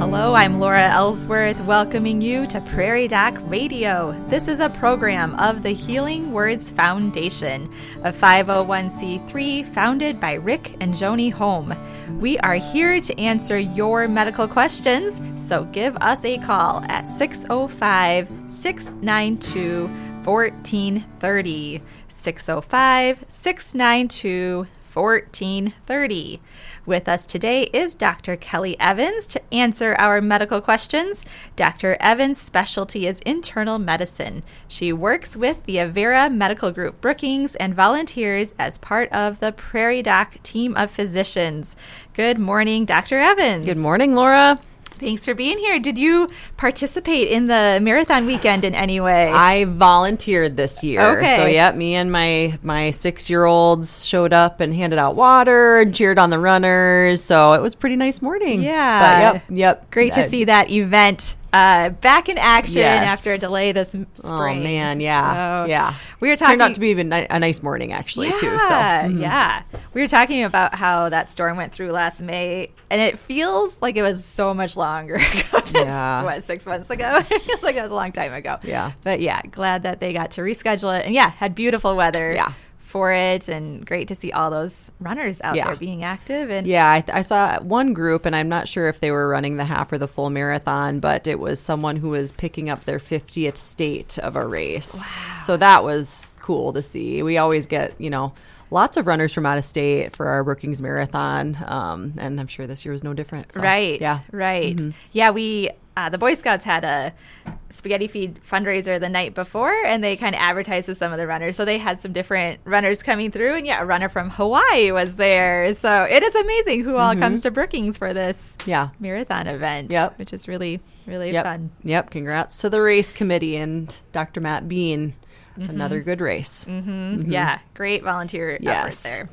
Hello, I'm Laura Ellsworth, welcoming you to Prairie Doc Radio. This is a program of the Healing Words Foundation, a 501c3 founded by Rick and Joni Holm. We are here to answer your medical questions, so give us a call at 605 692 1430. 605 692 1430. With us today is Dr. Kelly Evans to answer our medical questions. Dr. Evans' specialty is internal medicine. She works with the Avera Medical Group Brookings and volunteers as part of the Prairie Doc team of physicians. Good morning, Dr. Evans. Good morning, Laura. Thanks for being here. Did you participate in the marathon weekend in any way? I volunteered this year. Okay. So yeah, me and my my 6-year-olds showed up and handed out water and cheered on the runners. So it was a pretty nice morning. Yeah. But yep, yep. Great to Uh, see that event uh, back in action Yes. after a delay this m- Oh man, yeah. So, yeah. We were talking Turned out to be even ni- a nice morning actually yeah, too. So mhm. yeah. We were talking about how that storm went through last May, and it feels like it was so much longer. Yeah. What six months ago? it feels like that was a long time ago. Yeah. But yeah, glad that they got to reschedule it, and yeah, had beautiful weather. Yeah. For it, and great to see all those runners out Yeah. there being active. And Yeah, I, I saw one group, and I'm not sure if they were running the half or the full marathon, but it was someone who was picking up their 50th state of a race. wow. So that was cool to see. We always get, you know, lots of runners from out of state for our Brookings Marathon, um, and I'm sure this year was no different. So, Right. Yeah. Right. Mm-hmm. Yeah. We uh, the Boy Scouts had a spaghetti feed fundraiser the night before, and they kind of advertised to some of the runners. So they had some different runners coming through, and yeah, a runner from Hawaii was there. So it is amazing who all comes to Brookings for this Mm-hmm. Yeah. marathon event. Yep. Which is really really Yep. fun. Yep. Congrats to the race committee and Dr. Matt Bean. Another good race. Mm, Yeah. Great volunteer effort Yes. there.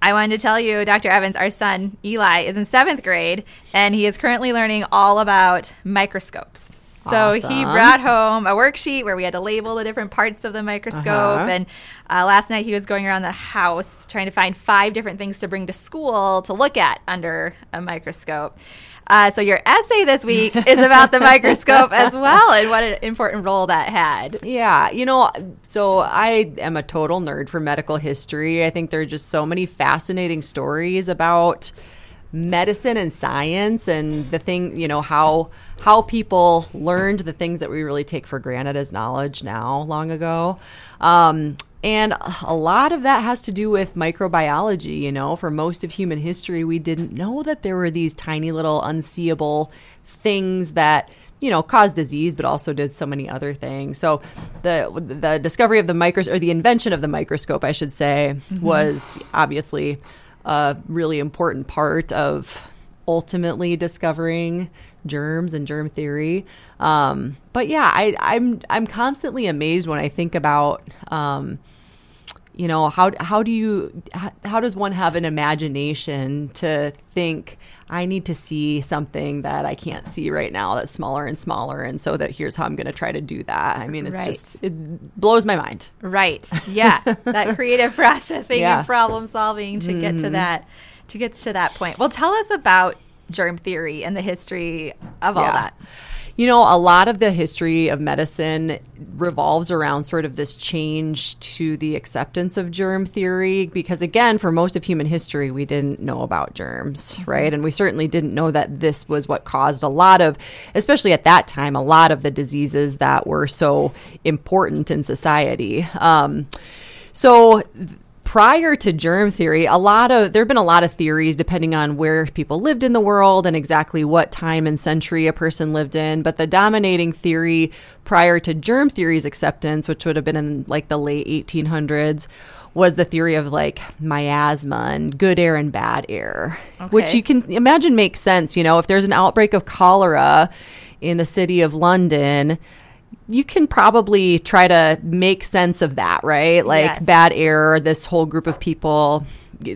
I wanted to tell you, Dr. Evans, our son Eli is in seventh grade, and he is currently learning all about microscopes. So he brought home a worksheet where we had to label the different parts of the microscope. Uh-huh. And uh, last night he was going around the house trying to find five different things to bring to school to look at under a microscope. Uh, so your essay this week is about the microscope as well, and what an important role that had. Yeah, you know, so I am a total nerd for medical history. I think there are just so many fascinating stories about medicine and science and the thing, you know, how how people learned the things that we really take for granted as knowledge now long ago. Um, and a lot of that has to do with microbiology. You know, for most of human history, we didn't know that there were these tiny little unseeable things that you know caused disease, but also did so many other things. So the the discovery of the microscope or the invention of the microscope, I should say, was obviously a really important part of ultimately discovering germs and germ theory. Um, but yeah, I, I'm I'm constantly amazed when I think about. Um, you know how how do you how, how does one have an imagination to think I need to see something that I can't see right now that's smaller and smaller and so that here's how I'm going to try to do that. I mean it's Right. just it blows my mind. Right. Yeah. that creative processing Yeah. Mm-hmm. and problem solving to get to that to get to that point. Well, tell us about germ theory and the history of all Yeah. that. You know, a lot of the history of medicine revolves around sort of this change to the acceptance of germ theory because, again, for most of human history, we didn't know about germs, right? And we certainly didn't know that this was what caused a lot of, especially at that time, a lot of the diseases that were so important in society. Um, so, prior to germ theory, a lot of there have been a lot of theories depending on where people lived in the world and exactly what time and century a person lived in. But the dominating theory prior to germ theory's acceptance, which would have been in like the late 1800s, was the theory of like miasma and good air and bad air, which you can imagine makes sense. You know, if there's an outbreak of cholera in the city of London, you can probably try to make sense of that, right? Like Yes. bad air, this whole group of people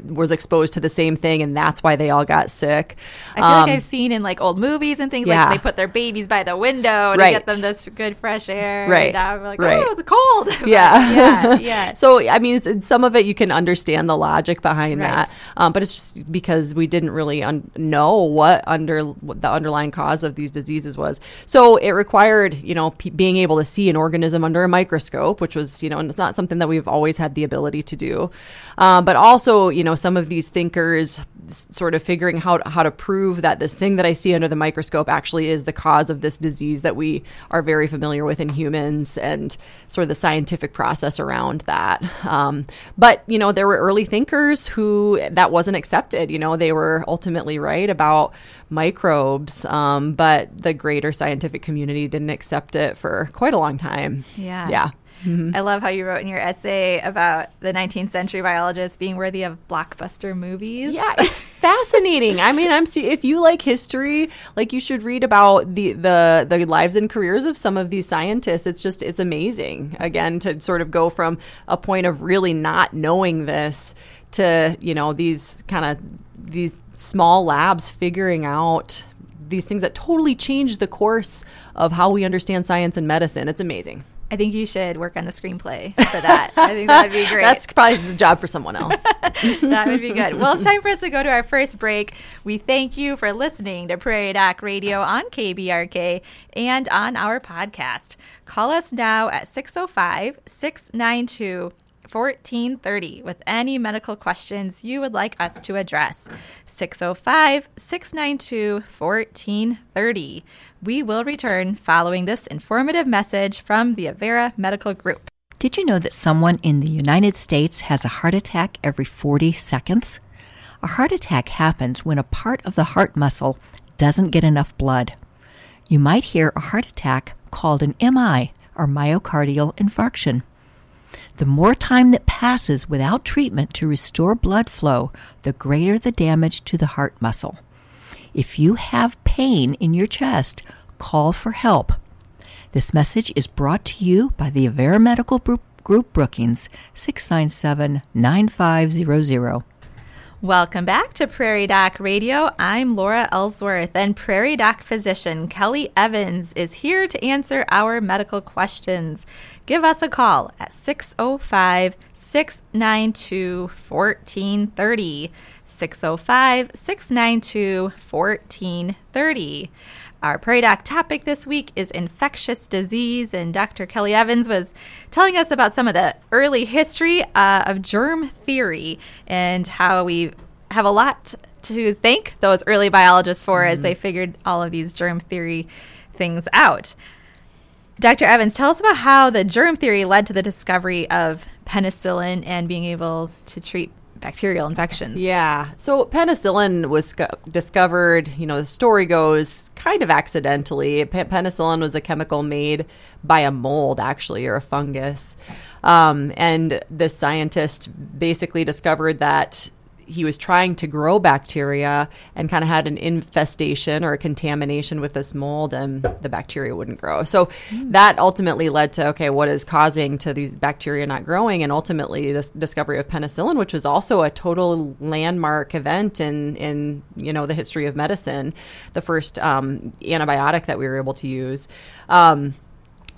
was exposed to the same thing, and that's why they all got sick. I feel um, like I've seen in like old movies and things yeah. like they put their babies by the window to right. get them this good fresh air. Right. I'm like, right. oh, the cold. Yeah. yeah. Yeah. so I mean, some of it you can understand the logic behind right. that, um, but it's just because we didn't really un- know what under what the underlying cause of these diseases was. So it required, you know, p- being able to see an organism under a microscope, which was, you know, and it's not something that we've always had the ability to do. Um, but also, you know, some of these thinkers sort of figuring how how to prove that this thing that I see under the microscope actually is the cause of this disease that we are very familiar with in humans, and sort of the scientific process around that. Um, but you know, there were early thinkers who that wasn't accepted. You know, they were ultimately right about microbes, um, but the greater scientific community didn't accept it for quite a long time. Yeah. Yeah. Mm-hmm. I love how you wrote in your essay about the 19th century biologist being worthy of blockbuster movies. Yeah, it's fascinating. I mean, I'm if you like history, like you should read about the the the lives and careers of some of these scientists. It's just it's amazing. Again, to sort of go from a point of really not knowing this to, you know, these kind of these small labs figuring out these things that totally change the course of how we understand science and medicine. It's amazing. I think you should work on the screenplay for that. I think that'd be great. That's probably the job for someone else. that would be good. Well, it's time for us to go to our first break. We thank you for listening to Prairie Doc Radio on KBRK and on our podcast. Call us now at 605 692 1430 with any medical questions you would like us to address. 605 692 1430. We will return following this informative message from the Avera Medical Group. Did you know that someone in the United States has a heart attack every 40 seconds? A heart attack happens when a part of the heart muscle doesn't get enough blood. You might hear a heart attack called an MI or myocardial infarction. The more time that passes without treatment to restore blood flow, the greater the damage to the heart muscle. If you have pain in your chest, call for help. This message is brought to you by the Avera Medical Group Brookings, 697 9500. Welcome back to Prairie Doc Radio. I'm Laura Ellsworth, and Prairie Doc physician Kelly Evans is here to answer our medical questions. Give us a call at 605 692 1430. 605 692 1430. Our Prairie Doc topic this week is infectious disease, and Dr. Kelly Evans was telling us about some of the early history uh, of germ theory and how we have a lot to thank those early biologists for mm-hmm. as they figured all of these germ theory things out. Dr. Evans, tell us about how the germ theory led to the discovery of penicillin and being able to treat bacterial infections. Yeah. So penicillin was discovered, you know, the story goes kind of accidentally. Penicillin was a chemical made by a mold, actually, or a fungus. Um, and the scientist basically discovered that he was trying to grow bacteria and kind of had an infestation or a contamination with this mold and the bacteria wouldn't grow. So mm. that ultimately led to okay, what is causing to these bacteria not growing and ultimately this discovery of penicillin, which was also a total landmark event in in you know the history of medicine, the first um, antibiotic that we were able to use. Um,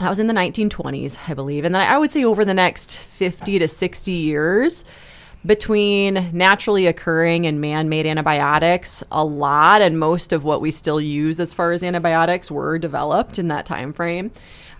that was in the 1920s, I believe. And then I would say over the next 50 to 60 years, between naturally occurring and man-made antibiotics a lot and most of what we still use as far as antibiotics were developed in that time frame.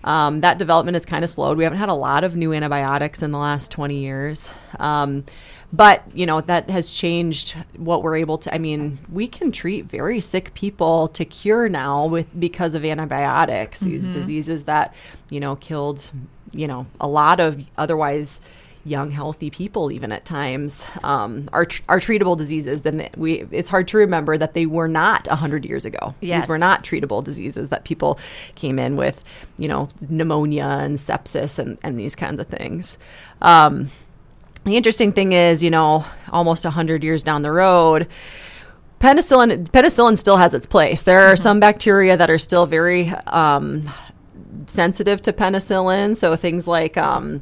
Um, that development has kind of slowed. We haven't had a lot of new antibiotics in the last 20 years. Um, but you know that has changed what we're able to i mean we can treat very sick people to cure now with because of antibiotics these mm-hmm. diseases that you know killed you know a lot of otherwise young healthy people even at times um, are tr- are treatable diseases then we it's hard to remember that they were not 100 years ago yes. these were not treatable diseases that people came in with you know pneumonia and sepsis and, and these kinds of things um, the interesting thing is you know almost 100 years down the road penicillin penicillin still has its place there are mm-hmm. some bacteria that are still very um, sensitive to penicillin. So things like, um,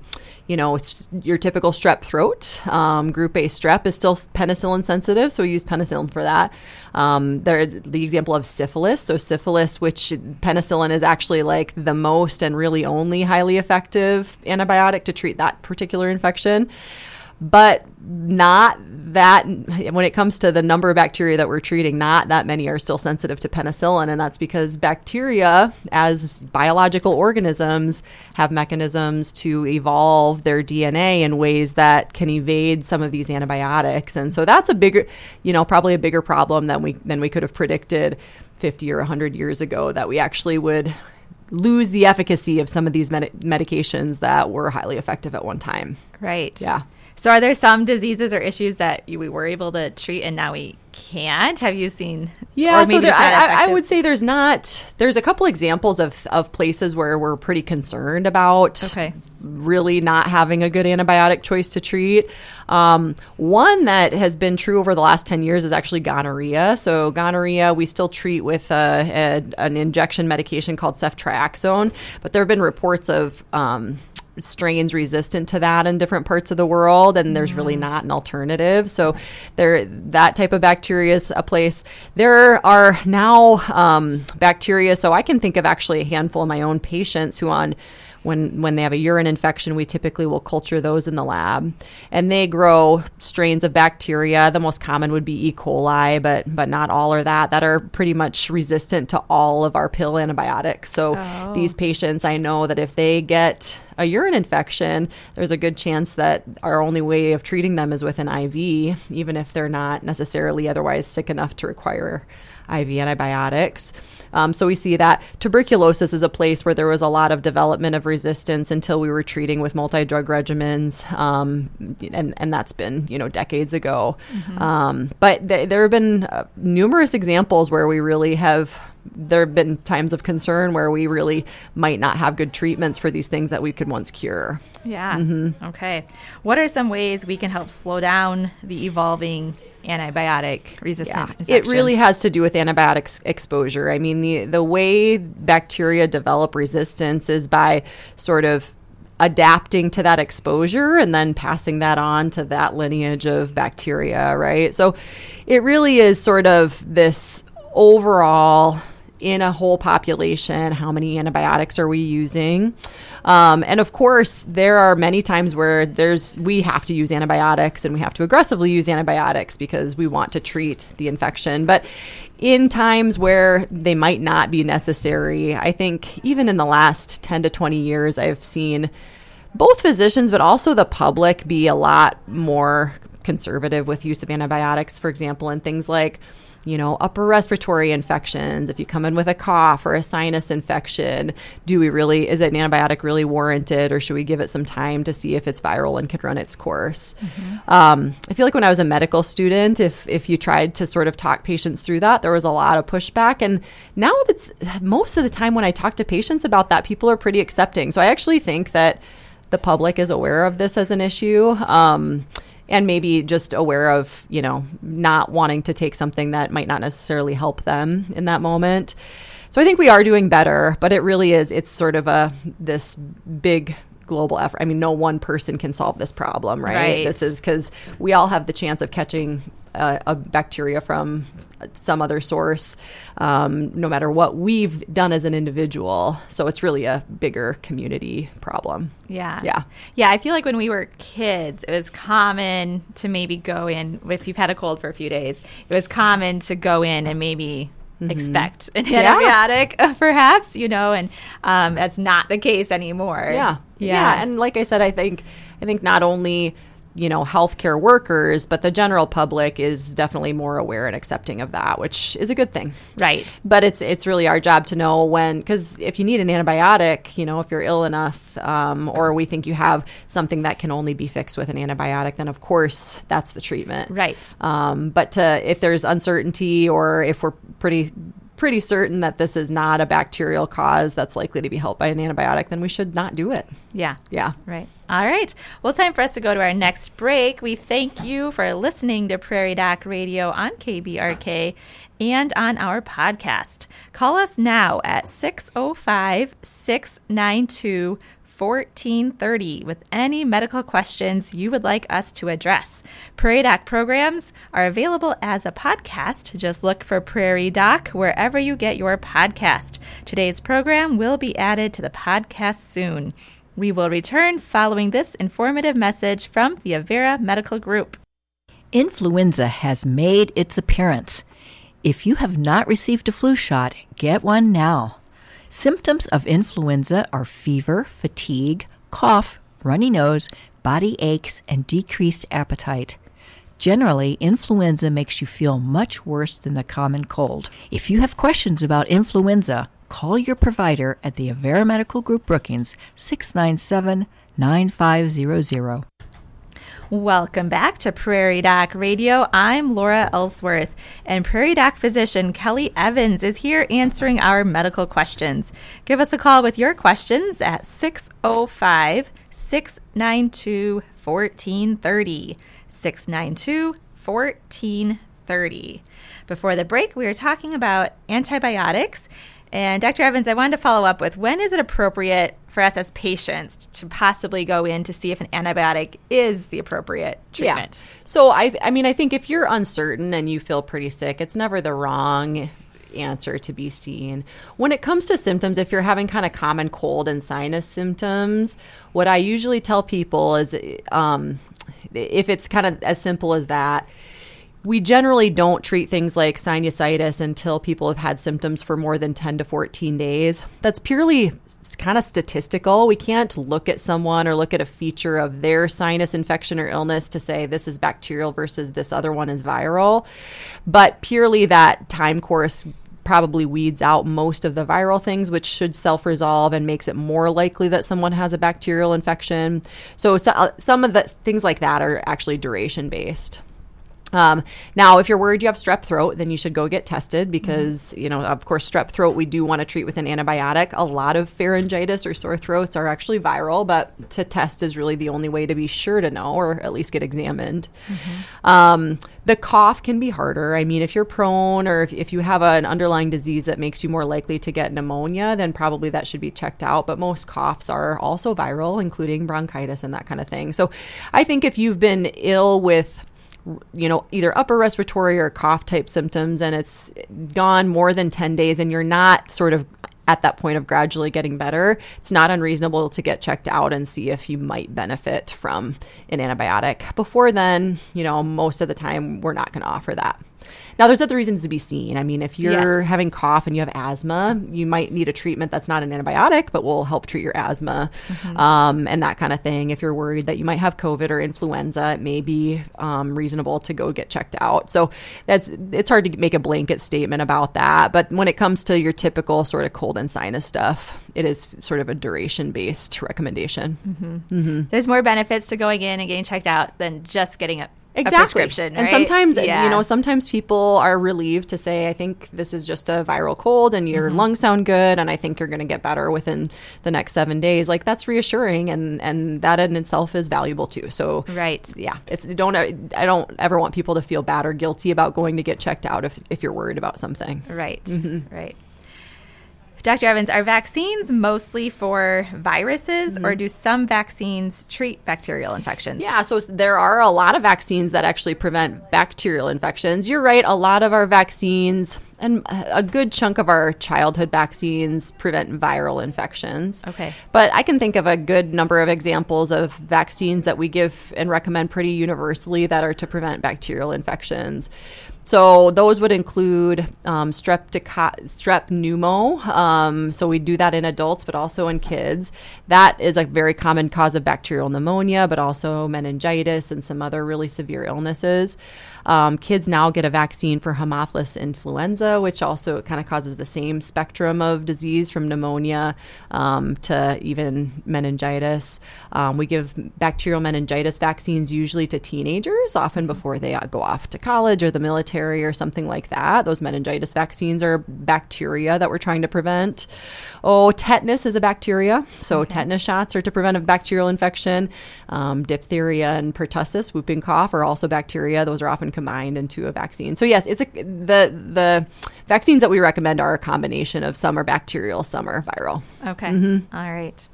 you know, it's your typical strep throat, um, group A strep is still penicillin sensitive, so we use penicillin for that. Um, there, the example of syphilis. So syphilis, which penicillin is actually like the most and really only highly effective antibiotic to treat that particular infection but not that when it comes to the number of bacteria that we're treating not that many are still sensitive to penicillin and that's because bacteria as biological organisms have mechanisms to evolve their DNA in ways that can evade some of these antibiotics and so that's a bigger you know probably a bigger problem than we than we could have predicted 50 or 100 years ago that we actually would lose the efficacy of some of these med- medications that were highly effective at one time. Right. Yeah. So, are there some diseases or issues that we were able to treat and now we can't? Have you seen? Yeah, so there, I, I, would say there's not. There's a couple examples of of places where we're pretty concerned about okay. really not having a good antibiotic choice to treat. Um, one that has been true over the last ten years is actually gonorrhea. So gonorrhea, we still treat with a, a, an injection medication called ceftriaxone, but there have been reports of um, strains resistant to that in different parts of the world and there's really mm. not an alternative. So there that type of bacteria is a place. There are now um, bacteria. So i can think of actually a handful of my own patients who on when when they have a urine infection, we typically will culture those in the lab, and they grow strains of bacteria. The most common would be E. coli, but but not all are that. That are pretty much resistant to all of our pill antibiotics. So oh. these patients, I know that if they get a urine infection, there's a good chance that our only way of treating them is with an IV, even if they're not necessarily otherwise sick enough to require IV antibiotics. Um, so we see that tuberculosis is a place where there was a lot of development of resistance until we were treating with multi-drug regimens, um, and and that's been you know decades ago. Mm-hmm. Um, but th- there have been uh, numerous examples where we really have there have been times of concern where we really might not have good treatments for these things that we could once cure. Yeah. Mm-hmm. Okay. What are some ways we can help slow down the evolving antibiotic resistant yeah, It really has to do with antibiotics exposure. I mean, the the way bacteria develop resistance is by sort of adapting to that exposure and then passing that on to that lineage of bacteria, right? So it really is sort of this overall in a whole population, how many antibiotics are we using? Um, and of course, there are many times where there's we have to use antibiotics and we have to aggressively use antibiotics because we want to treat the infection. But in times where they might not be necessary, I think even in the last 10 to 20 years, I've seen both physicians but also the public be a lot more conservative with use of antibiotics, for example, in things like you know, upper respiratory infections, if you come in with a cough or a sinus infection, do we really, is an antibiotic really warranted or should we give it some time to see if it's viral and can run its course? Mm-hmm. Um, I feel like when I was a medical student, if, if you tried to sort of talk patients through that, there was a lot of pushback. And now that's most of the time when I talk to patients about that, people are pretty accepting. So I actually think that the public is aware of this as an issue. Um, and maybe just aware of, you know, not wanting to take something that might not necessarily help them in that moment. So I think we are doing better, but it really is it's sort of a this big global effort. I mean, no one person can solve this problem, right? right. This is because we all have the chance of catching a, a bacteria from some other source, um, no matter what we've done as an individual. So it's really a bigger community problem. Yeah. Yeah. Yeah. I feel like when we were kids, it was common to maybe go in, if you've had a cold for a few days, it was common to go in and maybe Mm-hmm. expect an antibiotic, yeah. perhaps, you know, and um, that's not the case anymore. Yeah. yeah, yeah, and like I said, I think I think not only you know healthcare workers but the general public is definitely more aware and accepting of that which is a good thing. Right. But it's it's really our job to know when because if you need an antibiotic you know if you're ill enough um, or we think you have something that can only be fixed with an antibiotic then of course that's the treatment. Right. Um, but to if there's uncertainty or if we're pretty pretty certain that this is not a bacterial cause that's likely to be helped by an antibiotic, then we should not do it. Yeah. Yeah. Right. All right. Well, time for us to go to our next break. We thank you for listening to Prairie Doc Radio on KBRK and on our podcast. Call us now at 605 692 1430 with any medical questions you would like us to address. Prairie Doc programs are available as a podcast. Just look for Prairie Doc wherever you get your podcast. Today's program will be added to the podcast soon. We will return following this informative message from the Avera Medical Group. Influenza has made its appearance. If you have not received a flu shot, get one now. Symptoms of influenza are fever, fatigue, cough, runny nose, body aches, and decreased appetite. Generally, influenza makes you feel much worse than the common cold. If you have questions about influenza, call your provider at the Avera Medical Group Brookings 697 9500. Welcome back to Prairie Doc Radio. I'm Laura Ellsworth, and Prairie Doc physician Kelly Evans is here answering our medical questions. Give us a call with your questions at 605 692 1430. 692 1430. Before the break, we were talking about antibiotics. And Dr. Evans, I wanted to follow up with when is it appropriate for us as patients to possibly go in to see if an antibiotic is the appropriate treatment? Yeah. So I I mean I think if you're uncertain and you feel pretty sick, it's never the wrong answer to be seen. When it comes to symptoms, if you're having kind of common cold and sinus symptoms, what I usually tell people is um, if it's kind of as simple as that, we generally don't treat things like sinusitis until people have had symptoms for more than 10 to 14 days. That's purely kind of statistical. We can't look at someone or look at a feature of their sinus infection or illness to say this is bacterial versus this other one is viral. But purely that time course probably weeds out most of the viral things, which should self resolve and makes it more likely that someone has a bacterial infection. So, so uh, some of the things like that are actually duration based. Um, now, if you're worried you have strep throat, then you should go get tested because, mm-hmm. you know, of course, strep throat we do want to treat with an antibiotic. A lot of pharyngitis or sore throats are actually viral, but to test is really the only way to be sure to know or at least get examined. Mm-hmm. Um, the cough can be harder. I mean, if you're prone or if, if you have an underlying disease that makes you more likely to get pneumonia, then probably that should be checked out. But most coughs are also viral, including bronchitis and that kind of thing. So I think if you've been ill with you know, either upper respiratory or cough type symptoms and it's gone more than 10 days and you're not sort of at that point of gradually getting better, it's not unreasonable to get checked out and see if you might benefit from an antibiotic. Before then, you know, most of the time we're not going to offer that. Now, there's other reasons to be seen. I mean, if you're yes. having cough and you have asthma, you might need a treatment that's not an antibiotic, but will help treat your asthma mm-hmm. um, and that kind of thing. If you're worried that you might have COVID or influenza, it may be um, reasonable to go get checked out. So that's it's hard to make a blanket statement about that. But when it comes to your typical sort of cold and sinus stuff, it is sort of a duration based recommendation. Mm-hmm. Mm-hmm. There's more benefits to going in and getting checked out than just getting a exactly. prescription. And sometimes, yeah. you know, sometimes people are relieved to say, I think this is just a viral cold and your mm-hmm. lungs sound good and I think you're going to get better within the next seven days. Like that's reassuring and, and that in itself is valuable too. So, right. Yeah. It's don't, I don't ever want people to feel bad or guilty about going to get checked out if, if you're worried about something. Right. Mm-hmm. Right. Dr. Evans, are vaccines mostly for viruses mm-hmm. or do some vaccines treat bacterial infections? Yeah, so there are a lot of vaccines that actually prevent bacterial infections. You're right, a lot of our vaccines and a good chunk of our childhood vaccines prevent viral infections. Okay. But I can think of a good number of examples of vaccines that we give and recommend pretty universally that are to prevent bacterial infections. So those would include um, strep, strep pneumo. Um, so we do that in adults, but also in kids. That is a very common cause of bacterial pneumonia, but also meningitis and some other really severe illnesses. Um, kids now get a vaccine for Haemophilus influenza, which also kind of causes the same spectrum of disease from pneumonia um, to even meningitis. Um, we give bacterial meningitis vaccines usually to teenagers, often before they uh, go off to college or the military or something like that. Those meningitis vaccines are bacteria that we're trying to prevent. Oh, tetanus is a bacteria. So okay. tetanus shots are to prevent a bacterial infection. Um, diphtheria and pertussis, whooping cough, are also bacteria. Those are often combined into a vaccine. So yes, it's a, the the vaccines that we recommend are a combination of some are bacterial, some are viral. Okay. Mm-hmm. All right.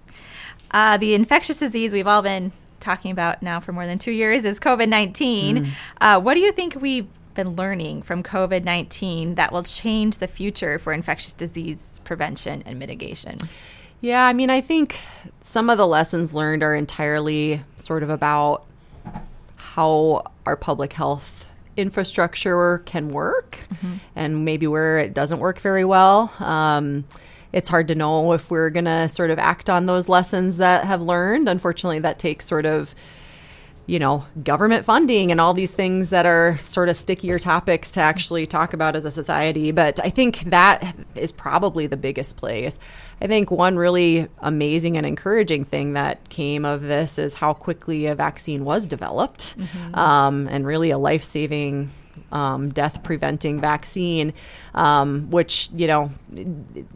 Uh, the infectious disease we've all been talking about now for more than two years is COVID 19. Mm. Uh, what do you think we've been learning from COVID 19 that will change the future for infectious disease prevention and mitigation? Yeah, I mean, I think some of the lessons learned are entirely sort of about how our public health infrastructure can work mm-hmm. and maybe where it doesn't work very well. Um, it's hard to know if we're going to sort of act on those lessons that have learned. Unfortunately, that takes sort of you know, government funding and all these things that are sort of stickier topics to actually talk about as a society. But I think that is probably the biggest place. I think one really amazing and encouraging thing that came of this is how quickly a vaccine was developed mm-hmm. um, and really a life saving um, death preventing vaccine, um, which, you know,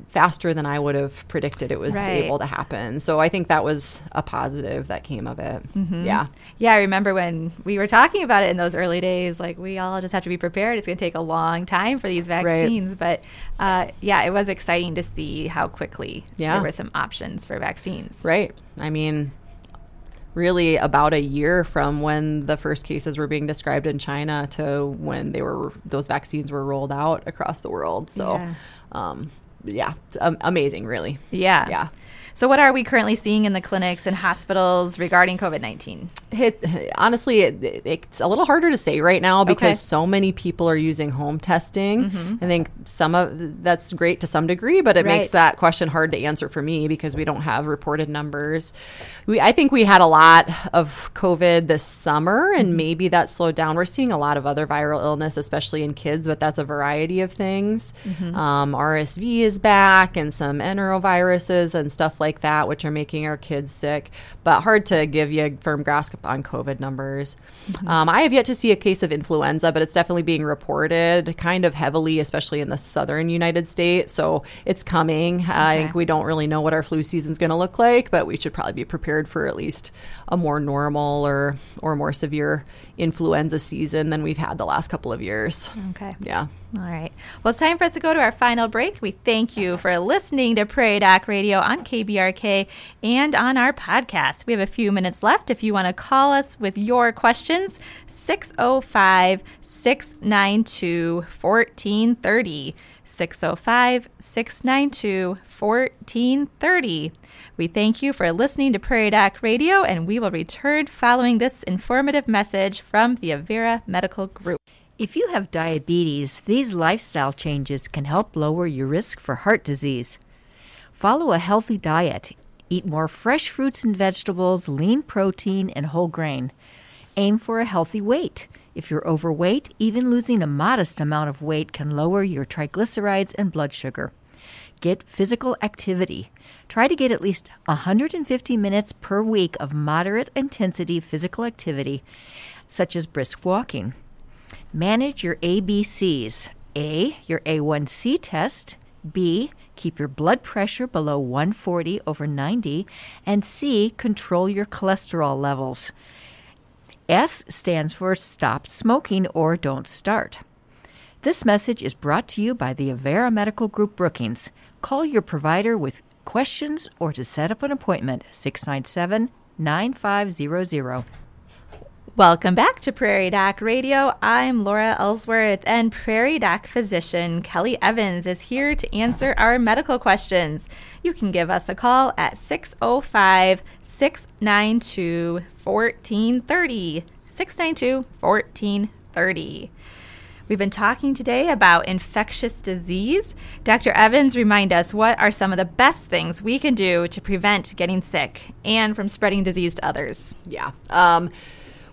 faster than I would have predicted it was right. able to happen. So I think that was a positive that came of it. Mm-hmm. Yeah. Yeah. I remember when we were talking about it in those early days, like we all just have to be prepared. It's going to take a long time for these vaccines. Right. But uh, yeah, it was exciting to see how quickly yeah. there were some options for vaccines. Right. I mean, really about a year from when the first cases were being described in China to when they were those vaccines were rolled out across the world. So, yeah, um, yeah um, amazing, really. Yeah, yeah. So, what are we currently seeing in the clinics and hospitals regarding COVID 19? Honestly, it, it's a little harder to say right now because okay. so many people are using home testing. Mm-hmm. I think some of that's great to some degree, but it right. makes that question hard to answer for me because we don't have reported numbers. We, I think we had a lot of COVID this summer, and mm-hmm. maybe that slowed down. We're seeing a lot of other viral illness, especially in kids, but that's a variety of things. Mm-hmm. Um, RSV is back, and some enteroviruses and stuff like like that, which are making our kids sick, but hard to give you a firm grasp on COVID numbers. Mm-hmm. Um, I have yet to see a case of influenza, but it's definitely being reported kind of heavily, especially in the southern United States. So it's coming. Okay. I think we don't really know what our flu season is going to look like, but we should probably be prepared for at least a more normal or or more severe influenza season than we've had the last couple of years. Okay. Yeah. All right. Well, it's time for us to go to our final break. We thank you for listening to Prairie Doc Radio on KBRK and on our podcast. We have a few minutes left. If you want to call us with your questions, 605 692 1430. 605 692 1430. We thank you for listening to Prairie Doc Radio, and we will return following this informative message from the Avera Medical Group. If you have diabetes, these lifestyle changes can help lower your risk for heart disease. Follow a healthy diet. Eat more fresh fruits and vegetables, lean protein, and whole grain. Aim for a healthy weight. If you're overweight, even losing a modest amount of weight can lower your triglycerides and blood sugar. Get physical activity. Try to get at least 150 minutes per week of moderate intensity physical activity, such as brisk walking. Manage your ABCs. A, your A1C test. B, keep your blood pressure below 140 over 90. And C, control your cholesterol levels. S stands for stop smoking or don't start. This message is brought to you by the Avera Medical Group Brookings. Call your provider with questions or to set up an appointment 697 9500. Welcome back to Prairie Doc Radio. I'm Laura Ellsworth, and Prairie Doc physician Kelly Evans is here to answer our medical questions. You can give us a call at 605 692 1430. 692 1430. We've been talking today about infectious disease. Dr. Evans, remind us what are some of the best things we can do to prevent getting sick and from spreading disease to others? Yeah. Um,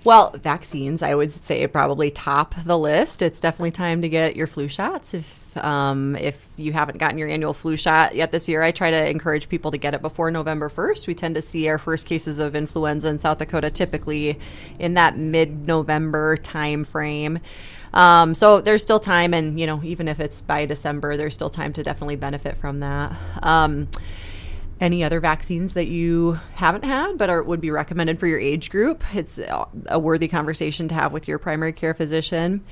Well, vaccines, I would say probably top the list. It's definitely time to get your flu shots. If um, if you haven't gotten your annual flu shot yet this year, I try to encourage people to get it before November 1st. We tend to see our first cases of influenza in South Dakota typically in that mid-November time frame. Um, so there's still time, and you know, even if it's by December, there's still time to definitely benefit from that. Um, any other vaccines that you haven't had but are, would be recommended for your age group. It's a worthy conversation to have with your primary care physician.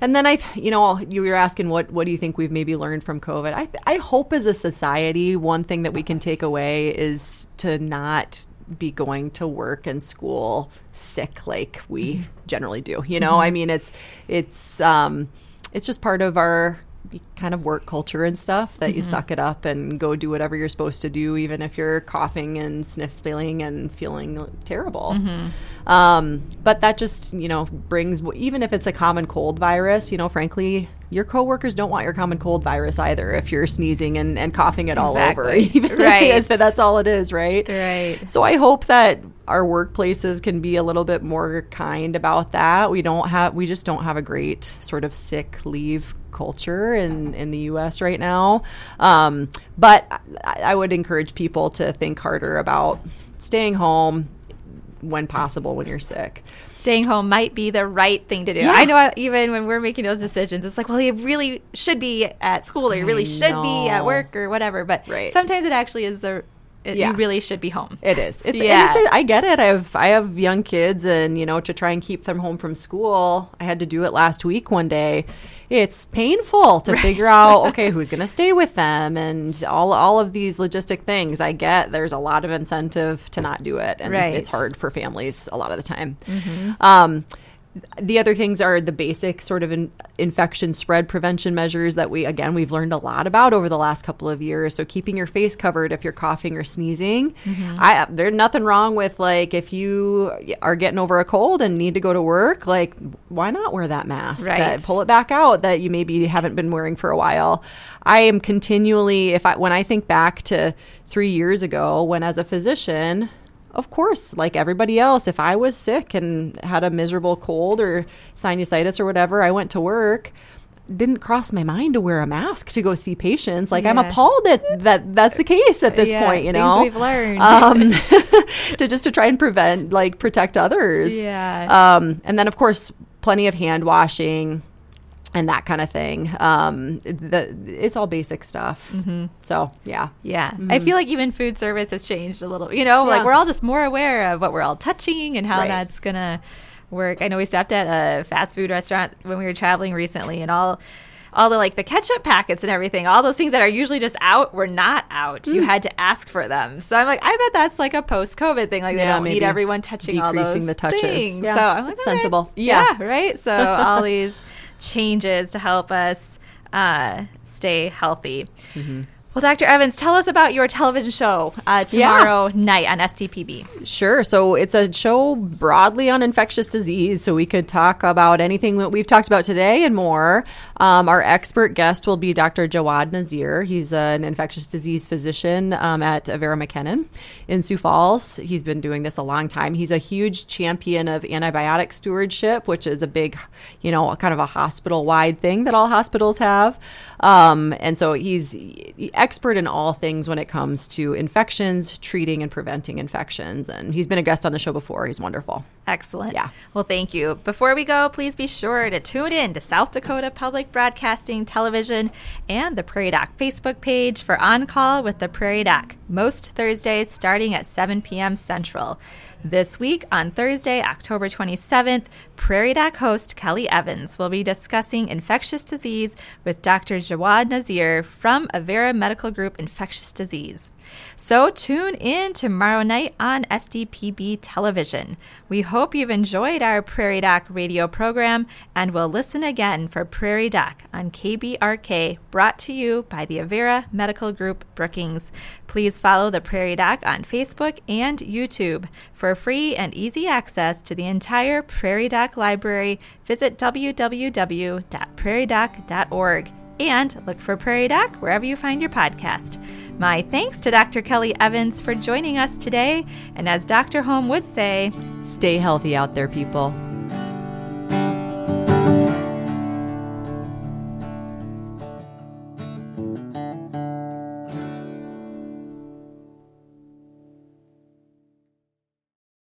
And then I, you know, you were asking what what do you think we've maybe learned from COVID? I I hope as a society, one thing that we can take away is to not be going to work and school sick like we mm-hmm. generally do. You know, mm-hmm. I mean, it's it's um, it's just part of our kind of work culture and stuff that mm-hmm. you suck it up and go do whatever you're supposed to do, even if you're coughing and sniffling and feeling terrible. Mm-hmm. Um, but that just, you know, brings, even if it's a common cold virus, you know, frankly, your coworkers don't want your common cold virus either if you're sneezing and, and coughing it all over. Even right. if that's all it is, right? Right. So I hope that our workplaces can be a little bit more kind about that. We don't have we just don't have a great sort of sick leave culture in, in the US right now. Um, but I, I would encourage people to think harder about staying home when possible when you're sick staying home might be the right thing to do. Yeah. I know even when we're making those decisions, it's like, well, you really should be at school or you really should be at work or whatever. But right. sometimes it actually is the it, yeah. you really should be home. It is. It's, yeah. It's I get it. I have I have young kids, and you know, to try and keep them home from school, I had to do it last week one day. It's painful to right. figure out okay who's going to stay with them and all all of these logistic things. I get there's a lot of incentive to not do it, and right. it's hard for families a lot of the time. Mm-hmm. Um, the other things are the basic sort of in, infection spread prevention measures that we again we've learned a lot about over the last couple of years. So keeping your face covered if you're coughing or sneezing. Mm-hmm. i there's nothing wrong with like if you are getting over a cold and need to go to work like why not wear that mask? Right. that, pull it back out that you maybe haven't been wearing for a while. I am continually if i when i think back to 3 years ago when as a physician of course, like everybody else, if I was sick and had a miserable cold or sinusitis or whatever, I went to work. Didn't cross my mind to wear a mask to go see patients. Like yeah. I'm appalled that, that that's the case at this yeah, point. You know, we've learned um, to just to try and prevent, like protect others. Yeah. Um, and then of course, plenty of hand washing and that kind of thing. Um, the, it's all basic stuff. Mm-hmm. So yeah, yeah. Mm-hmm. I feel like even food service has changed a little. You know, yeah. like we're all just more aware of what we're all touching and how right. that's gonna work. I know we stopped at a fast food restaurant when we were traveling recently, and all. All the like the ketchup packets and everything, all those things that are usually just out were not out. Mm. You had to ask for them. So I'm like, I bet that's like a post-COVID thing. Like they don't need everyone touching all those the touches. Things. Yeah, so I'm like, sensible. Yeah. yeah, right. So all these changes to help us uh, stay healthy. Mm-hmm. Well, Dr. Evans, tell us about your television show uh, tomorrow yeah. night on SDPB. Sure. So it's a show broadly on infectious disease. So we could talk about anything that we've talked about today and more. Um, our expert guest will be Dr. Jawad Nazir. He's an infectious disease physician um, at Avera McKennan in Sioux Falls. He's been doing this a long time. He's a huge champion of antibiotic stewardship, which is a big, you know, kind of a hospital wide thing that all hospitals have. Um, and so he's expert in all things when it comes to infections, treating and preventing infections. And he's been a guest on the show before. He's wonderful. Excellent. Yeah. Well, thank you. Before we go, please be sure to tune in to South Dakota Public Broadcasting Television and the Prairie Doc Facebook page for On Call with the Prairie Doc, most Thursdays starting at 7 p.m. Central. This week, on Thursday, October 27th, Prairie Doc host Kelly Evans will be discussing infectious disease with Dr. Jawad Nazir from Avera Medical Group Infectious Disease. So tune in tomorrow night on SDPB television. We hope you've enjoyed our Prairie Doc radio program and will listen again for Prairie Doc on KBRK, brought to you by the Avera Medical Group Brookings. Please follow the Prairie Doc on Facebook and YouTube. For free and easy access to the entire Prairie Doc library, visit www.prairiedoc.org and look for Prairie Doc wherever you find your podcast. My thanks to Dr. Kelly Evans for joining us today. And as Dr. Holm would say, Stay healthy out there, people.